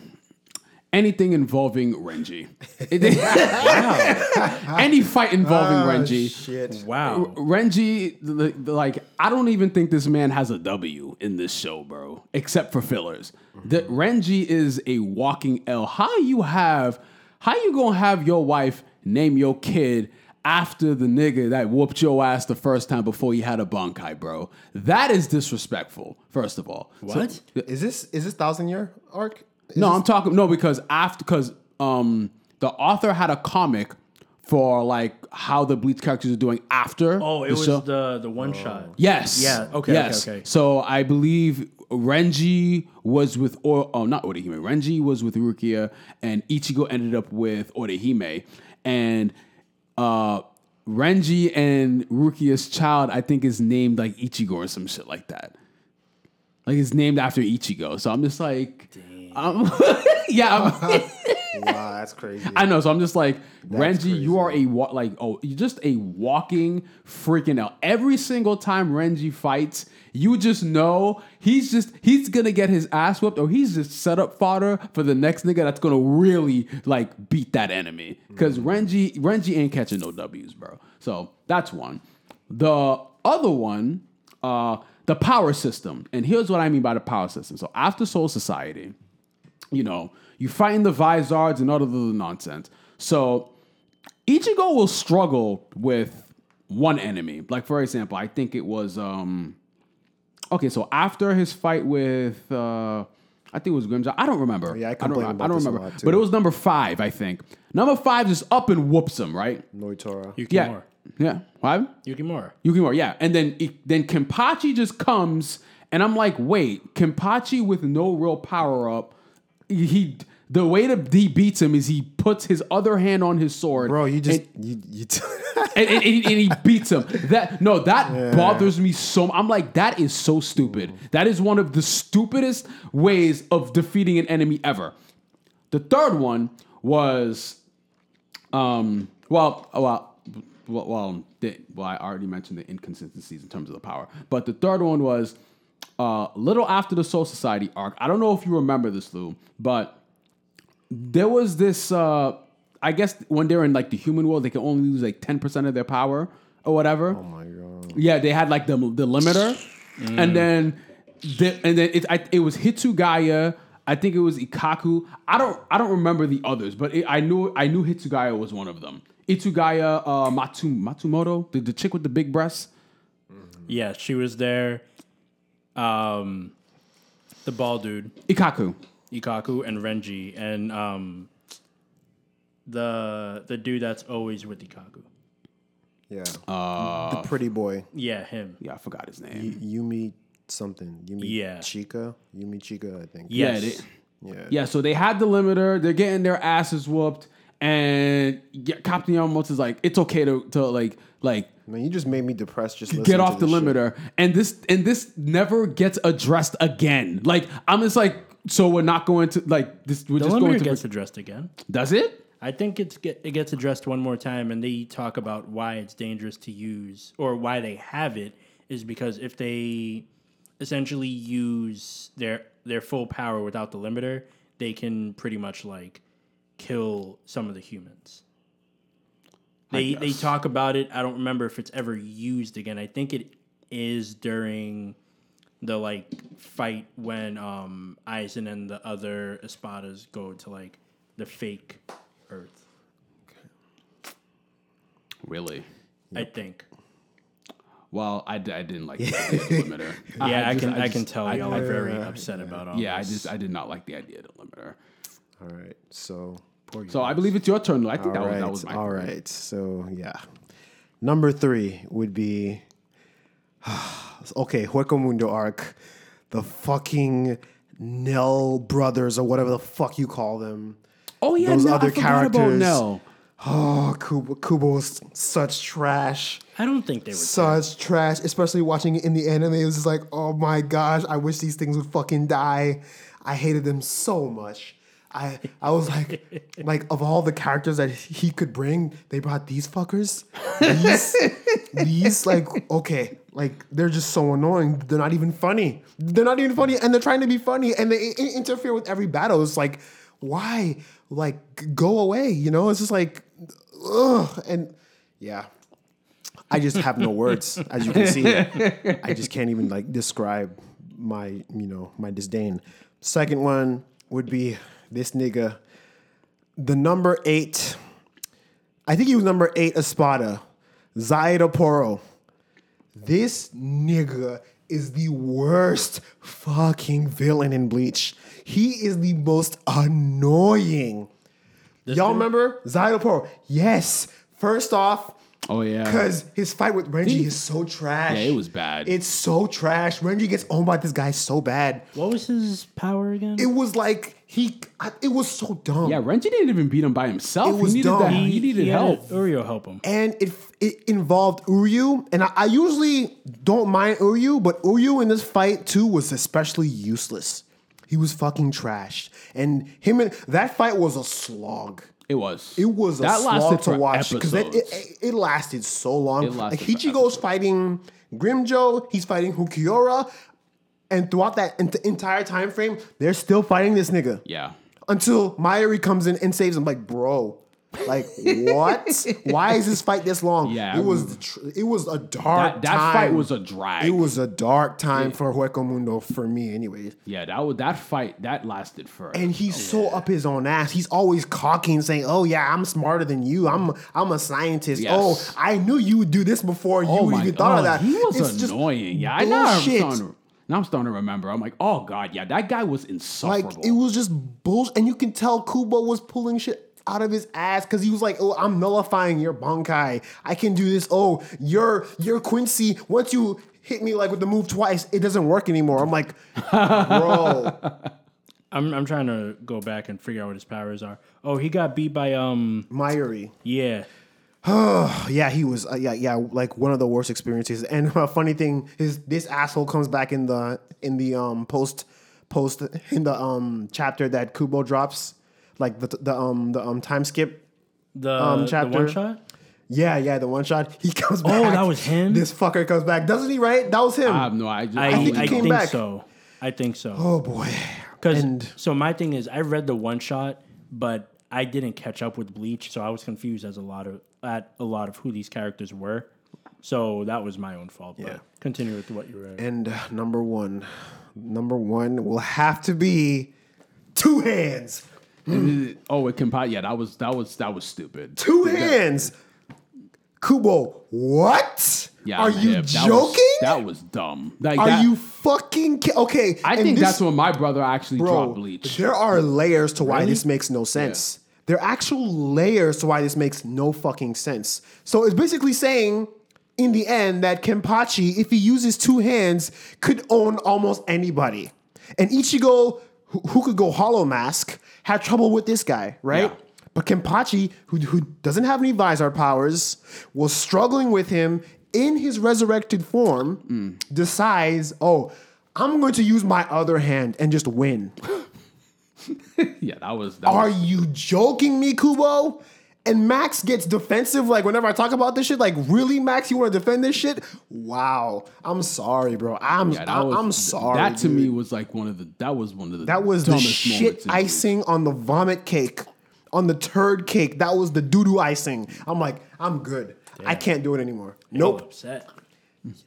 anything involving Renji. Any fight involving ah, Renji. Shit. Wow. Renji, the- the- like, I don't even think this man has a W in this show, bro, except for fillers. Mm-hmm. The Renji is a walking L. How you have, how you gonna have your wife name your kid after the nigga that whooped your ass the first time before you had a bankai, bro? That is disrespectful, first of all. So- What? Is this is this thousand year arc? Is no, this- I'm talking no because after because um the author had a comic for like how the Bleach characters are doing after. Oh, it the was show. the the one shot. Yes. Yeah, okay, okay, Yes. okay. So I believe Renji was with or oh not Orihime. Renji was with Rukia, and Ichigo ended up with Orihime, and uh. Renji and Rukia's child, I think, is named like Ichigo or some shit like that. Like it's named after Ichigo. So I'm just like, I'm- yeah, I'm, Wow, that's crazy. I know. So I'm just like, Renji, you are a wa- like oh, you're just a walking freaking out. Every single time Renji fights, you just know he's just he's gonna get his ass whipped, or he's just set up fodder for the next nigga that's gonna really like beat that enemy. Because Renji Renji ain't catching no W's, bro. So that's one. The other one, uh, the power system, and here's what I mean by the power system. So after Soul Society you know, you fighting the Vizards and all of the nonsense. So Ichigo will struggle with one enemy. Like for example, I think it was um okay, so after his fight with uh I think it was Grimmjow. I don't remember. Yeah, I don't, complain I don't this a remember. lot, too. But it was number five, I think. Number five just up and whoops him, right? Nnoitra. Yeah. Yukimura. Yeah. Five? Yukimura. Yukimura, yeah. And then then Kenpachi just comes, and I'm like, wait, Kenpachi with no real power up, he the way that he beats him is he puts his other hand on his sword, Bro, you just and, you you. T- and, and- and he, beats him. That no, that bothers me so. I'm like, that is so stupid. That is one of the stupidest ways of defeating an enemy ever. The third one was, um, well, well, well, well, well, I already mentioned the inconsistencies in terms of the power, but the third one was uh, a little after the Soul Society arc. I don't know if you remember this, Lou, but there was this. Uh, I guess when they're in like the human world, they can only lose like ten percent of their power or whatever. oh my god. Yeah, they had like the the limiter, and then the, and then it I, it was Hitsugaya. I think it was Ikkaku. I don't I don't remember the others, but it, I knew I knew Hitsugaya was one of them. Itsugaya uh, Matsu, Matsumoto, the, the chick with the big breasts. Yeah, she was there. Um, the ball dude, Ikkaku. Ikkaku, and Renji, and um, the the dude that's always with Ikkaku. Yeah. Uh, the pretty boy. Yeah, him. yeah, I forgot his Y- name. Yumi something. Yumi Yeah. Chica. Yumichika, I think. Yes. Yeah, they- Yeah. Yeah, so they had the limiter. They're getting their asses whooped, and yeah, Captain Yamamoto's like, it's okay to to like like Man, you just made me depressed. Just get off to the this shit. limiter and this and this never gets addressed again like i'm just like so we're not going to like this we're The just going limiter to gets addressed again. does it I think it's get, it gets addressed one more time, and they talk about why it's dangerous to use or why they have it is because if they essentially use their their full power without the limiter, they can pretty much like kill some of the humans. They they talk about it. I don't remember if it's ever used again. I think it is during the like fight when um Aizen and the other Espadas go to like the fake Earth. really I think. well i, d- I didn't like the idea of the limiter Yeah, I, just- can I, just- can tell I- y'all are very Yeah, upset yeah. about all yeah i this. just i did not like the idea of the limiter All right. So. So i believe it's your turn Lou. i think that All was, that was my all three. right. So yeah. Number three would be okay. Hueco Mundo arc, the fucking Nell brothers or whatever the fuck you call them. oh yeah Those Nell, other I forgot about characters. Nell. Oh, Kubo, Kubo was such trash. I don't think they were. Such trash, especially watching it in the anime. It was just like, oh my gosh, I wish these things would fucking die. I hated them so much. I I was like, like of all the characters that he could bring, they brought these fuckers. These, these like okay, like they're just so annoying. They're not even funny. They're not even funny, and they're trying to be funny, and they i- interfere with every battle. It's like, why? Like, go away. You know? It's just like, ugh. And yeah, I just have no words, as you can see. I just can't even like describe my, you know, my disdain. Second one would be this nigga, the number eight. I think he was number eight Espada, Szayelaporro. This nigga is the worst fucking villain in Bleach. He is the most annoying. Y'all remember Szayelaporro? Yes. First off, Oh yeah. because his fight with Renji is so trash. Yeah, it was bad. It's so trash. Renji gets owned by this guy so bad. What was his power again? It was like he. I- It was so dumb. yeah, Renji didn't even beat him by himself. It was he needed dumb. that. He- He, needed had help. Uryu help him. and it it involved Uryu, and I, I usually don't mind Uryu, but Uryu in this fight too was especially useless. He was fucking trash, and him and that fight was a slog. It was. It was a that lasted to watch because it, it, it lasted so long. It lasted like for Ichigo's fighting Grimmjow, he's fighting Ulquiorra, and throughout that ent- entire time frame, they're still fighting this nigga yeah. until Mayuri comes in and saves him. Like, bro, like what? Why is this fight this long? Yeah, it was tr- it was a dark. That, that time. fight was a drag. It was a dark time for Hueco Mundo for me, anyways. yeah, that was that fight that lasted for. And he's so up his own ass. He's always cocky and saying, "Oh yeah, I'm smarter than you. I'm I'm a scientist. Yes. Oh, I knew you would do this before you oh even thought of that." He was It's annoying. Yeah, I know. I'm, bullshit. starting to, now I'm starting to remember. I'm like, oh god, yeah, that guy was insufferable. Like it was just bullshit, and you can tell Kubo was pulling shit out of his ass because he was like, "Oh, I'm nullifying your Bankai. I can do this. Oh, you're you're Quincy. Once you hit me like with the move twice, it doesn't work anymore." I'm like, bro, I'm I'm trying to go back and figure out what his powers are. Oh, he got beat by um Mayuri. yeah. Oh Yeah, he was. Uh, yeah, yeah, like one of the worst experiences. And a funny thing is, this asshole comes back in the in the um post post in the um chapter that Kubo drops, like the the um the um time skip The, Um, the chapter. one shot. Yeah, yeah, the one shot. He comes back. Oh, that was him? This fucker comes back, doesn't he? Right? That was him. I have no. I just. I, I, think he I came think back. so. I think so. oh boy. Because and- so my thing is, I read the one shot, but I didn't catch up with Bleach, so I was confused as a lot of at a lot of who these characters were. So that was my own fault. But Yeah. continue with what you read. And uh, number one, number one will have to be two hands. Oh, it can. Yeah, that was that was that was stupid. Two hands. Kubo, what? Yeah, Are you hip. That joking? Was, that was dumb. Like Are that, you fucking ki- okay? I think this- that's when my brother actually bro. dropped Bleach. There are layers to why Really? this makes no sense. There are actual layers to why this makes no fucking sense. So it's basically saying, in the end, that Kenpachi, if he uses two hands, could own almost anybody. And Ichigo, who, who could go Hollow Mask, had trouble with this guy, right? Yeah. But Kenpachi, who, who doesn't have any Visor powers, was struggling with him in his resurrected form, Mm. decides, oh, I'm going to use my other hand and just win. yeah, that was. That Are was you joking me, Kubo? And Max gets defensive. Like whenever I talk about this shit, like really, Max, you want to defend this shit? Wow. I'm sorry, bro. I'm yeah, I'm, was, I'm sorry. That to dude. me was like one of the. That was one of the. that was the dumbest shit moments in Bleach. icing on the vomit cake, on the turd cake. That was the doo doo icing. I'm like, I'm good. I can't do it anymore. I'm Nope, upset.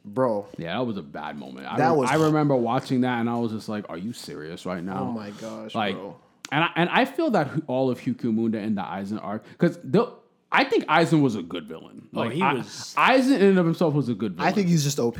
bro. Yeah, that was a bad moment. I, That rem- was- I remember watching that and I was just like, "Are you serious right now?" Oh my gosh, like, bro. And I, and I feel that all of Hueco Mundo and the Aizen arc because I think Aizen was a good villain. Oh, like he I- was- Aizen in and of himself was a good villain. I think he's just OP.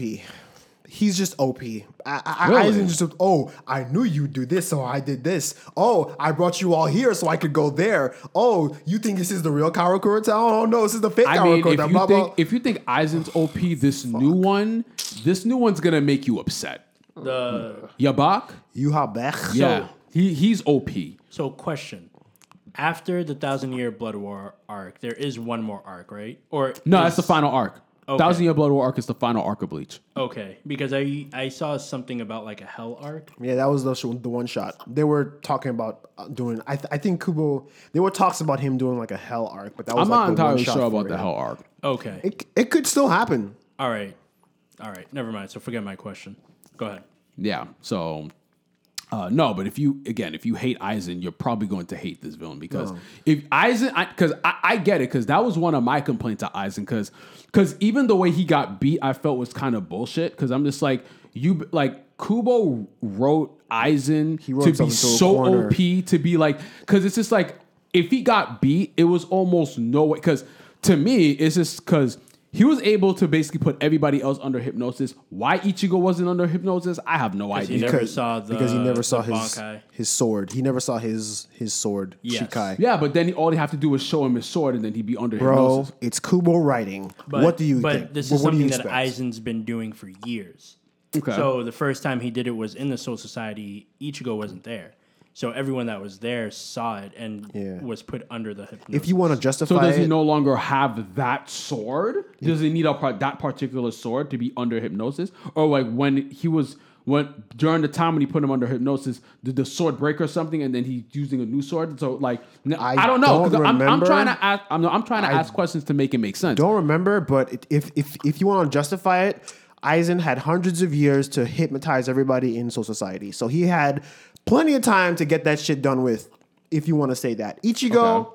He's just OP. I, I, Really? I isn't just oh, I knew you'd do this, so I did this. Oh, I brought you all here so I could go there. Oh, you think this is the real Karakura town? Oh no, this is the fake I mean, Karakura if town. you Blah, think blah. if you think Aizen's OP, this new one, this new one's gonna make you upset. The Yabak, You have Bech. yeah, he he's OP. so question: After the Thousand Year Blood War arc, there is one more arc, right? Or No, is- that's the final arc. Okay. Thousand Year Blood War arc is the final arc of Bleach. Okay, because I I saw something about like a Hell arc. Yeah, that was the sh- the one shot. They were talking about uh, doing. I th- I think Kubo. There were talks about him doing like a hell arc, but that was I'm like not the entirely sure for about the. Hell arc. Okay, It it could still happen. all right, all right. Never mind. So forget my question. Go ahead. Yeah. So uh, no, but if you again, if you hate Aizen, you're probably going to hate this villain because if Aizen, because I, I, get it, because that was one of my complaints to Aizen, because because even the way he got beat, I felt was kind of bullshit. Because I'm just like you, like Kubo wrote Aizen wrote to be himself into a so. OP to be like, because it's just like if he got beat, it was almost no way. Because to me, it's just because he was able to basically put everybody else under hypnosis. Why Ichigo wasn't under hypnosis, I have no idea. He idea. never Because- saw the because he never saw his Bankai. his sword. He never saw his his sword Yes. Shikai. Yeah, but then all he have to do is show him his sword, and then he'd be under Bro, hypnosis. it's Kubo writing. But, what do you but think? this What- is what do you something that expect? Aizen's been doing for years. Okay. So the first time he did it was in the Soul Society. Ichigo wasn't there, so everyone that was there saw it and Yeah. was put under the hypnosis. If you want to justify So does he it, no longer have that sword? Does he need a part, that particular sword to be under hypnosis, or like when he was when during the time when he put him under hypnosis, did the sword break or something, and then he's using a new sword? So like, n- I, I don't know. don't I'm, I'm remember. trying to ask. I'm, I'm trying to ask questions to make it make sense. don't remember, but it, if if if you want to justify it, Aizen had hundreds of years to hypnotize everybody in Soul Society, so he had plenty of time to get that shit done with. If you want to say that, Ichigo Okay.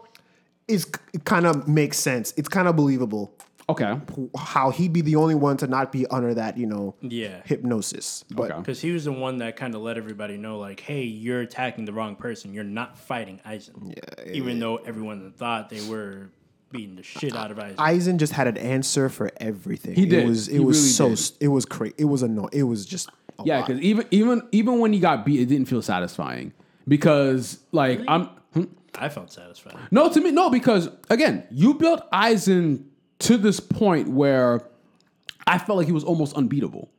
is kind of makes sense. It's kind of believable Okay. how he'd be the only one to not be under that, you know, yeah, hypnosis. But Okay. because he was the one that kind of let everybody know, like, hey, you're attacking the wrong person. You're not fighting Aizen. Yeah, even though everyone thought they were beating the shit out of Aizen. Aizen just had an answer for everything. He did. It was it He was really so did. it was crazy. It was annoying. It was just a Yeah, because even even even when he got beat, it didn't feel satisfying because like I'm. hmm? I felt satisfied. No, to me, no, because again, you built Aizen to this point where I felt like he was almost unbeatable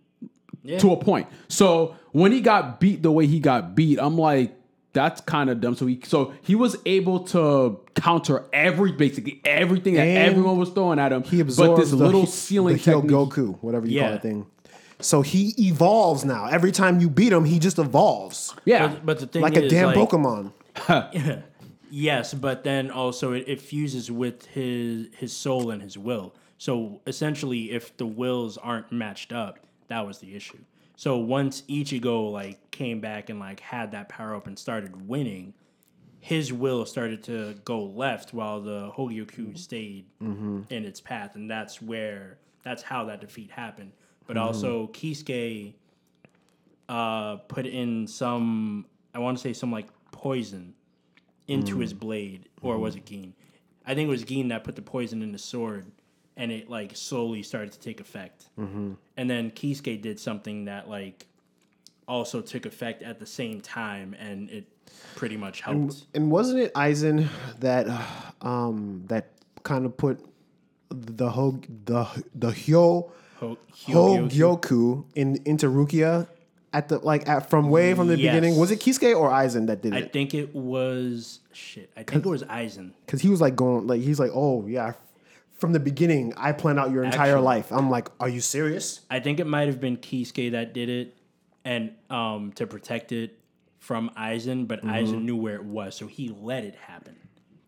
Yeah. to a point. So when he got beat the way he got beat, I'm like, that's kind of dumb. So he so he was able to counter every basically everything that And everyone was throwing at him. he but absorbs this the, little ceiling the Hyo. Goku, whatever you call that thing. So he evolves now. Every time you beat him, he just evolves Yeah, But, but the thing like a damn like, Pokemon. Yes, but then also it, it fuses with his his soul and his will. So essentially, if the wills aren't matched up, that was the issue. So once Ichigo like came back and like had that power up and started winning, his will started to go left while the Hogyoku stayed mm-hmm. in its path, and that's where that's how that defeat happened. But also Kisuke uh, put in some I want to say some like poison into his blade, or was it Gin? I think it was Gin that put the poison in the sword, and it like slowly started to take effect. And then Kisuke did something that like also took effect at the same time, and it pretty much helped. And wasn't it Aizen that uh, um that kind of put the whole the the Hyo Ho- Hogyoku in into Rukia at the like at, from way from the Yes. beginning? Was it Kisuke or Aizen that did it? I it? think it was shit. I think it was Aizen. Because he was like going like he's like, oh yeah, from the beginning I plan out your entire Actually- life. I'm like, are you serious? I think it might have been Kisuke that did it, and um, to protect it from Aizen, but Aizen knew where it was, so he let it happen.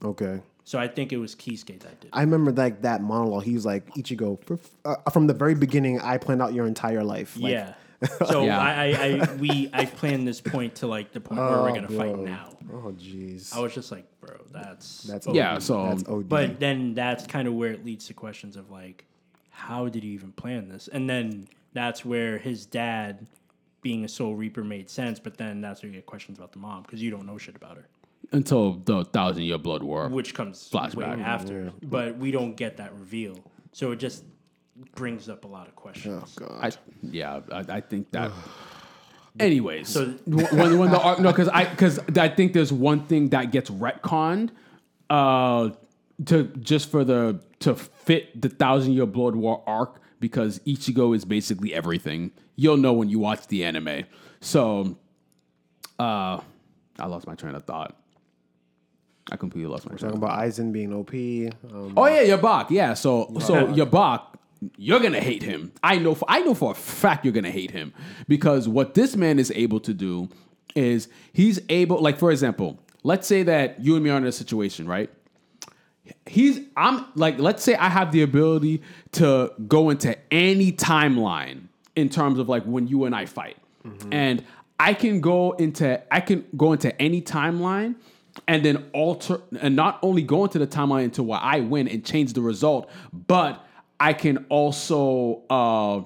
Okay. So I think it was Kisuke that did. it. I remember like that monologue. He was like, Ichigo, for, uh, from the very beginning, I planned out your entire life. Like, yeah. So Yeah. I, I, I, we, I planned this point to like the point where we're gonna fight now. Oh, jeez. I was just like, bro, that's That's OD. Yeah, so That's OD. But then that's kind of where it leads to questions of like, how did he even plan this? And then that's where his dad, being a Soul Reaper, made sense. But then that's where you get questions about the mom because you don't know shit about her, until the Thousand Year Blood War. which comes Flashback. way after. But we don't get that reveal, so it just brings up a lot of questions. oh, God. I, yeah, I, I think that. Anyways, So- when when the arc no, because I because I think there's one thing that gets retconned, uh, to just for the to fit the Thousand Year Blood War arc because Ichigo is basically everything. You'll know when you watch the anime. So, uh, I lost my train of thought. I completely lost my train. Talking about Aizen being OP. Um, Oh yeah, Yabak. Yeah, so so Yabak, you're gonna hate him. I know. For, I know for a fact you're gonna hate him because what this man is able to do is he's able. Like for example, let's say that you and me are in a situation, right? He's I'm like let's say I have the ability to go into any timeline in terms of like when you and I fight, and I can go into I can go into any timeline and then alter and not only go into the timeline until where I win and change the result, but I can also uh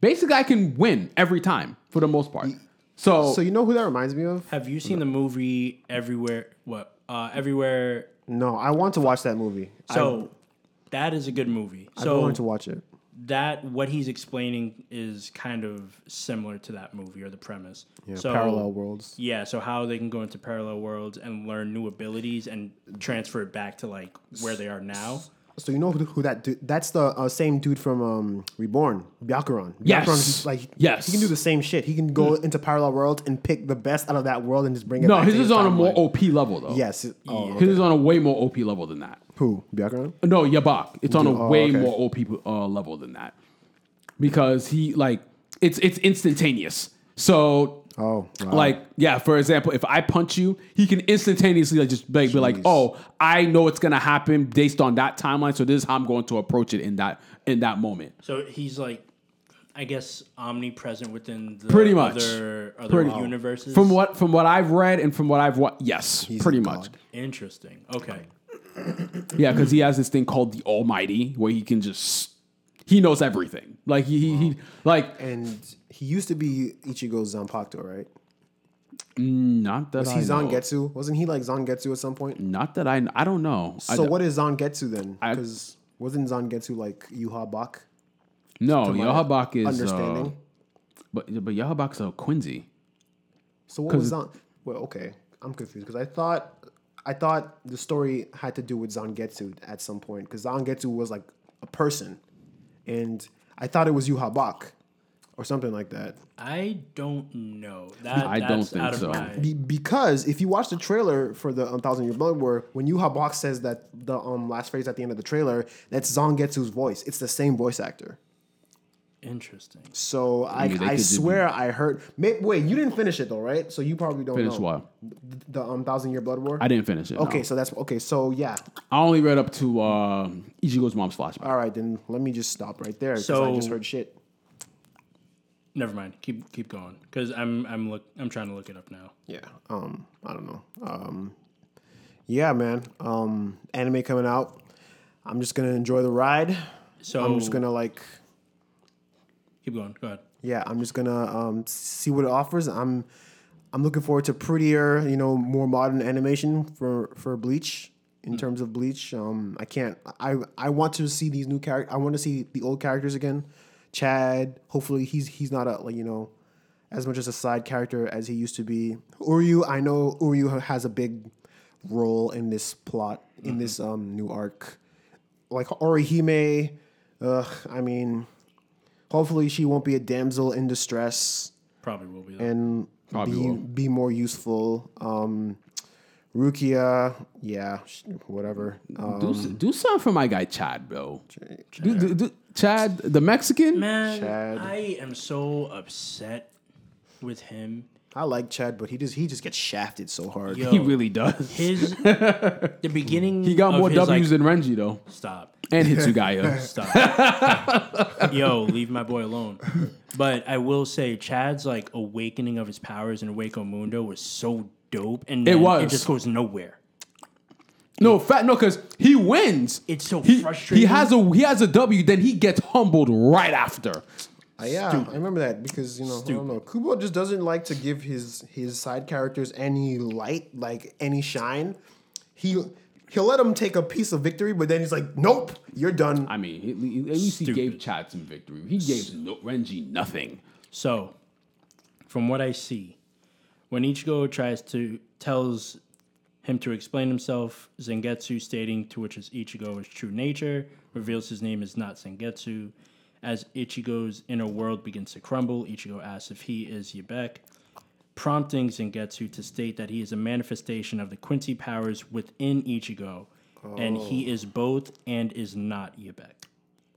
basically I can win every time for the most part. So, so you know who that reminds me of? Have you seen the movie Everywhere? What? Uh, Everywhere. No, I want to watch that movie. So that is a good movie. I, I So wanted to watch it. That what he's explaining is kind of similar to that movie or the premise. Yeah, so, parallel worlds. Yeah, so how they can go into parallel worlds and learn new abilities and transfer it back to like where they are now. So you know who, who that dude? That's the uh, same dude from um, Reborn, Byakuran. Yes. Like Yes. he can do the same shit. He can go into parallel worlds and pick the best out of that world and just bring it. no, back his is on a more. OP level though. Yes. Oh, his is on a way more OP level than that. Who Byakuran? No, Yabak. It's on a Oh, way okay. more OP uh, level than that because he like it's it's instantaneous. So Oh, wow. like yeah, for example, if I punch you, he can instantaneously like just like, be like, oh, I know it's gonna happen based on that timeline. So this is how I'm going to approach it in that in that moment. So he's like, I guess, omnipresent within the Pretty much. other, other Pretty universes. From what from what I've read and from what I've what yes, He's pretty much. Interesting. Okay. Yeah, because he has this thing called the Almighty where he can just he knows everything. Like he he, he like And he used to be Ichigo's Zanpakuto, right? not that Was I he know. Zangetsu? Wasn't he like Zangetsu at some point? Not that I I don't know. So don't- what is Zangetsu then? Because wasn't Zangetsu like Yuha Bak? No, to my Yahabak is understanding. Uh, but but Yahabak's a Quincy. So what was Zan? Well, okay, I'm confused because I thought I thought the story had to do with Zangetsu at some point because Zangetsu was like a person, and I thought it was Yuhabak or something like that. I don't know. That I don't that's think out of so. Be- because if you watch the trailer for the um, Thousand Year Blood War, when Yuha Yuhabak says that the um, last phrase at the end of the trailer, that's Zangetsu's voice. It's the same voice actor. Interesting. So I, Maybe they I could do- swear I heard. May, wait, you didn't finish it though, right? So you probably don't Finish know what? the, the um, Thousand Year Blood War. I didn't finish it. Okay, no. so that's okay. So yeah, I only read up to uh, Ichigo's mom's flashback. all right. Then let me just stop right there because I just heard shit. Never mind. Keep keep going because I'm I'm look I'm trying to look it up now. Yeah. Um. I don't know. Um. Yeah, man. Um. Anime coming out. I'm just gonna enjoy the ride. So I'm just gonna like. Keep going. Go ahead. Yeah, I'm just gonna um see what it offers. I'm. I'm looking forward to prettier, you know, more modern animation for for Bleach. In terms of Bleach, um, I can't. I I want to see these new characters. I want to see the old characters again. Chad. Hopefully, he's he's not a like you know, as much as a side character as he used to be. Uryu. I know Uryu has a big role in this plot in this um new arc. Like Orihime. Ugh. I mean, hopefully she won't be a damsel in distress Probably will be. That. and Probably be, will. be more useful. Um, Rukia, yeah, whatever. Um, do, s- do something for my guy Chad, bro. Do, do, do, Chad, the Mexican. Man, Chad. I am so upset with him. I like Chad, but he just he just gets shafted so hard. Yo, He really does. his the beginning. He got of more his, W's like, than Renji though, stop. and Hitsugaya. Stop. Yo, leave my boy alone. But I will say, Chad's like awakening of his powers in Hueco Mundo was so dope, and then was. It just goes nowhere. no, fat no, because he wins. It's so he, frustrating. He has a he has a W, then he gets humbled right after. Uh, yeah, I remember that because you know I don't know. Kubo just doesn't like to give his his side characters any light, like any shine. He he'll let him take a piece of victory, but then he's like, "Nope, you're done." I mean, he- he- at least he gave Chad some victory. He gave no, Renji nothing. So, from what I see, when Ichigo tries to tells him to explain himself, Zangetsu stating to which is Ichigo's true nature, reveals his name is not Zangetsu. As Ichigo's inner world begins to crumble, Ichigo asks if he is Yabek. prompting Zangetsu to state that he is a manifestation of the Quincy powers within Ichigo, and oh. he is both and is not Yebek.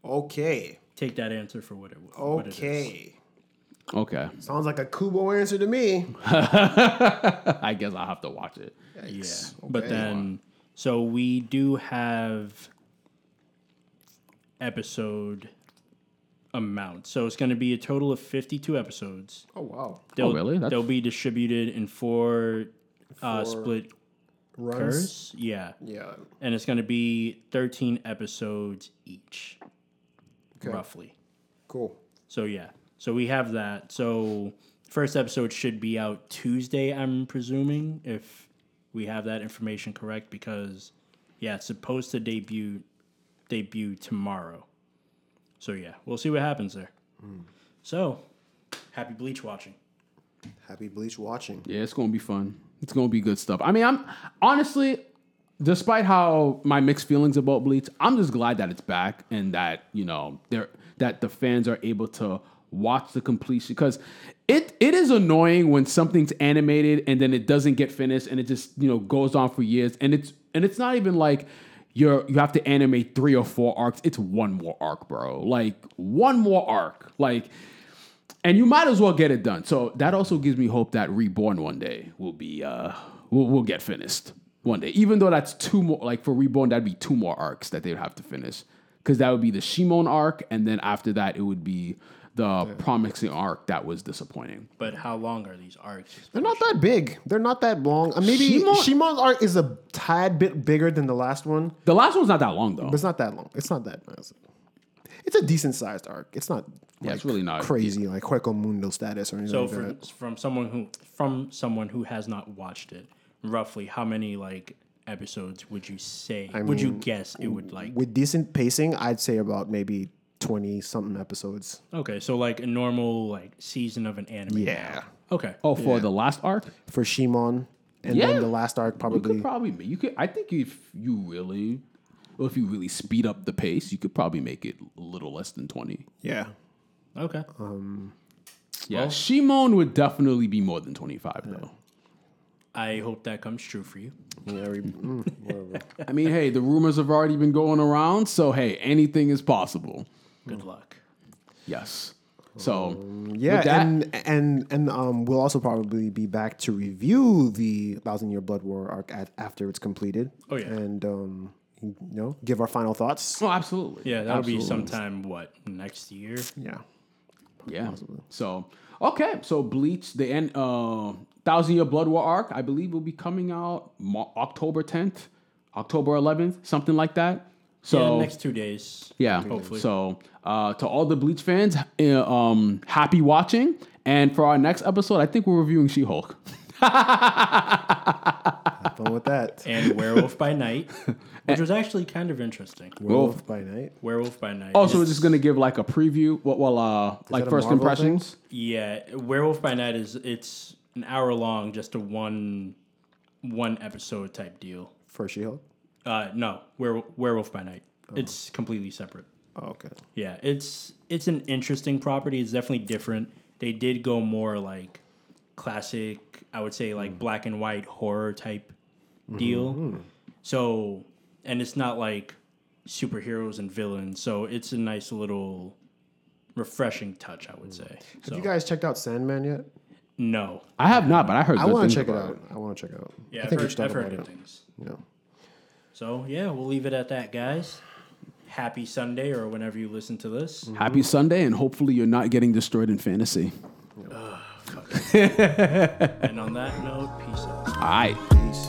Okay. Take that answer for what it what it is. Okay. Okay. Sounds like a Kubo answer to me. I guess I'll have to watch it. Yeah. Yikes. But then, so we do have episode amount. So it's going to be a total of 52 episodes. Oh wow. They'll, really? That's- They'll be distributed in four, uh, Four split Runs. curves. Yeah. Yeah. And it's going to be 13 episodes each, Okay. roughly. Cool. So yeah. So we have that. So first episode should be out Tuesday, I'm presuming, if we have that information correct, because yeah, it's supposed to debut debut tomorrow. So yeah, we'll see what happens there. So happy bleach watching. Happy Bleach watching. Yeah, it's gonna be fun. It's gonna be good stuff. I mean, I'm honestly, despite how my mixed feelings about Bleach, I'm just glad that it's back and that you know they're that the fans are able to watch the completion because it it is annoying when something's animated and then it doesn't get finished and it just you know goes on for years and it's and it's not even like you're you have to animate three or four arcs. It's one more arc, bro. Like one more arc. Like and you might as well get it done. So that also gives me hope that Reborn one day will be uh will will get finished one day. Even though that's two more like for Reborn that'd be two more arcs that they would have to finish because that would be the Shimon arc, and then after that it would be the promising arc that was disappointing. But how long are these arcs? They're not that big. They're not that long. Uh, maybe Shimon- Shimon's arc is a tad bit bigger than the last one, The last one's not that long though. but it's not that long. It's not that massive. It's a decent sized arc. It's not Yeah, it's really not. crazy like Hueco Mundo status or anything So like from that. from someone who from someone who has not watched it, roughly how many like episodes would you say? would you guess it would like? With decent pacing, I'd say about maybe twenty something episodes. Okay, so like a normal like season of an anime. Yeah. Okay. Oh, for the last arc, For Shimon. And Yeah. then the last arc you probably could probably ma- you could. I think if you really, well, if you really speed up the pace, you could probably make it a little less than twenty. Yeah. Okay. Yeah, Shimon would definitely be more than twenty five though. I hope that comes true for you. Yeah, we- mm, whatever. I mean, hey, the rumors have already been going around, so hey, anything is possible. Good luck. Yes. So Yeah, that, and and and um, we'll also probably be back to review the Thousand Year Blood War arc at, after it's completed. Oh, yeah. and um, you know, give our final thoughts. oh, absolutely. Yeah, that'll be sometime what next year. Yeah, Yeah. So okay, so Bleach, the end, uh, Thousand Year Blood War arc, I believe will be coming out Mo- October tenth, October eleventh, something like that. So yeah, next two days. Yeah. Hopefully. So uh, to all the Bleach fans, uh, um, happy watching. And for our next episode, I think we're reviewing She-Hulk. have fun with that. And Werewolf by Night, which was actually kind of interesting. Werewolf by night. Werewolf by Night. Also, we're just gonna give like a preview. What well, uh, like first Marvel impressions. Yeah, Werewolf by Night is it's an hour long, just a one one episode type deal. for She-Hulk. Uh, no, Were, Werewolf by Night. Oh. It's completely separate. Oh, okay. Yeah, it's it's an interesting property. It's definitely different. They did go more like classic, I would say like hmm. black and white horror type deal. Mm-hmm. So, and it's not like superheroes and villains. So it's a nice little refreshing touch, I would hmm. say. So, Have you guys checked out Sandman yet? no. I have not, but I heard. I good want to things check it about out. I want to check it out. Yeah, I I've think we heard, should talk I've heard about good it. things. Yeah. So yeah, we'll leave it at that, guys. Happy Sunday or whenever you listen to this. Mm-hmm. Happy Sunday, and hopefully you're not getting destroyed in fantasy. And on that note, peace out. All right.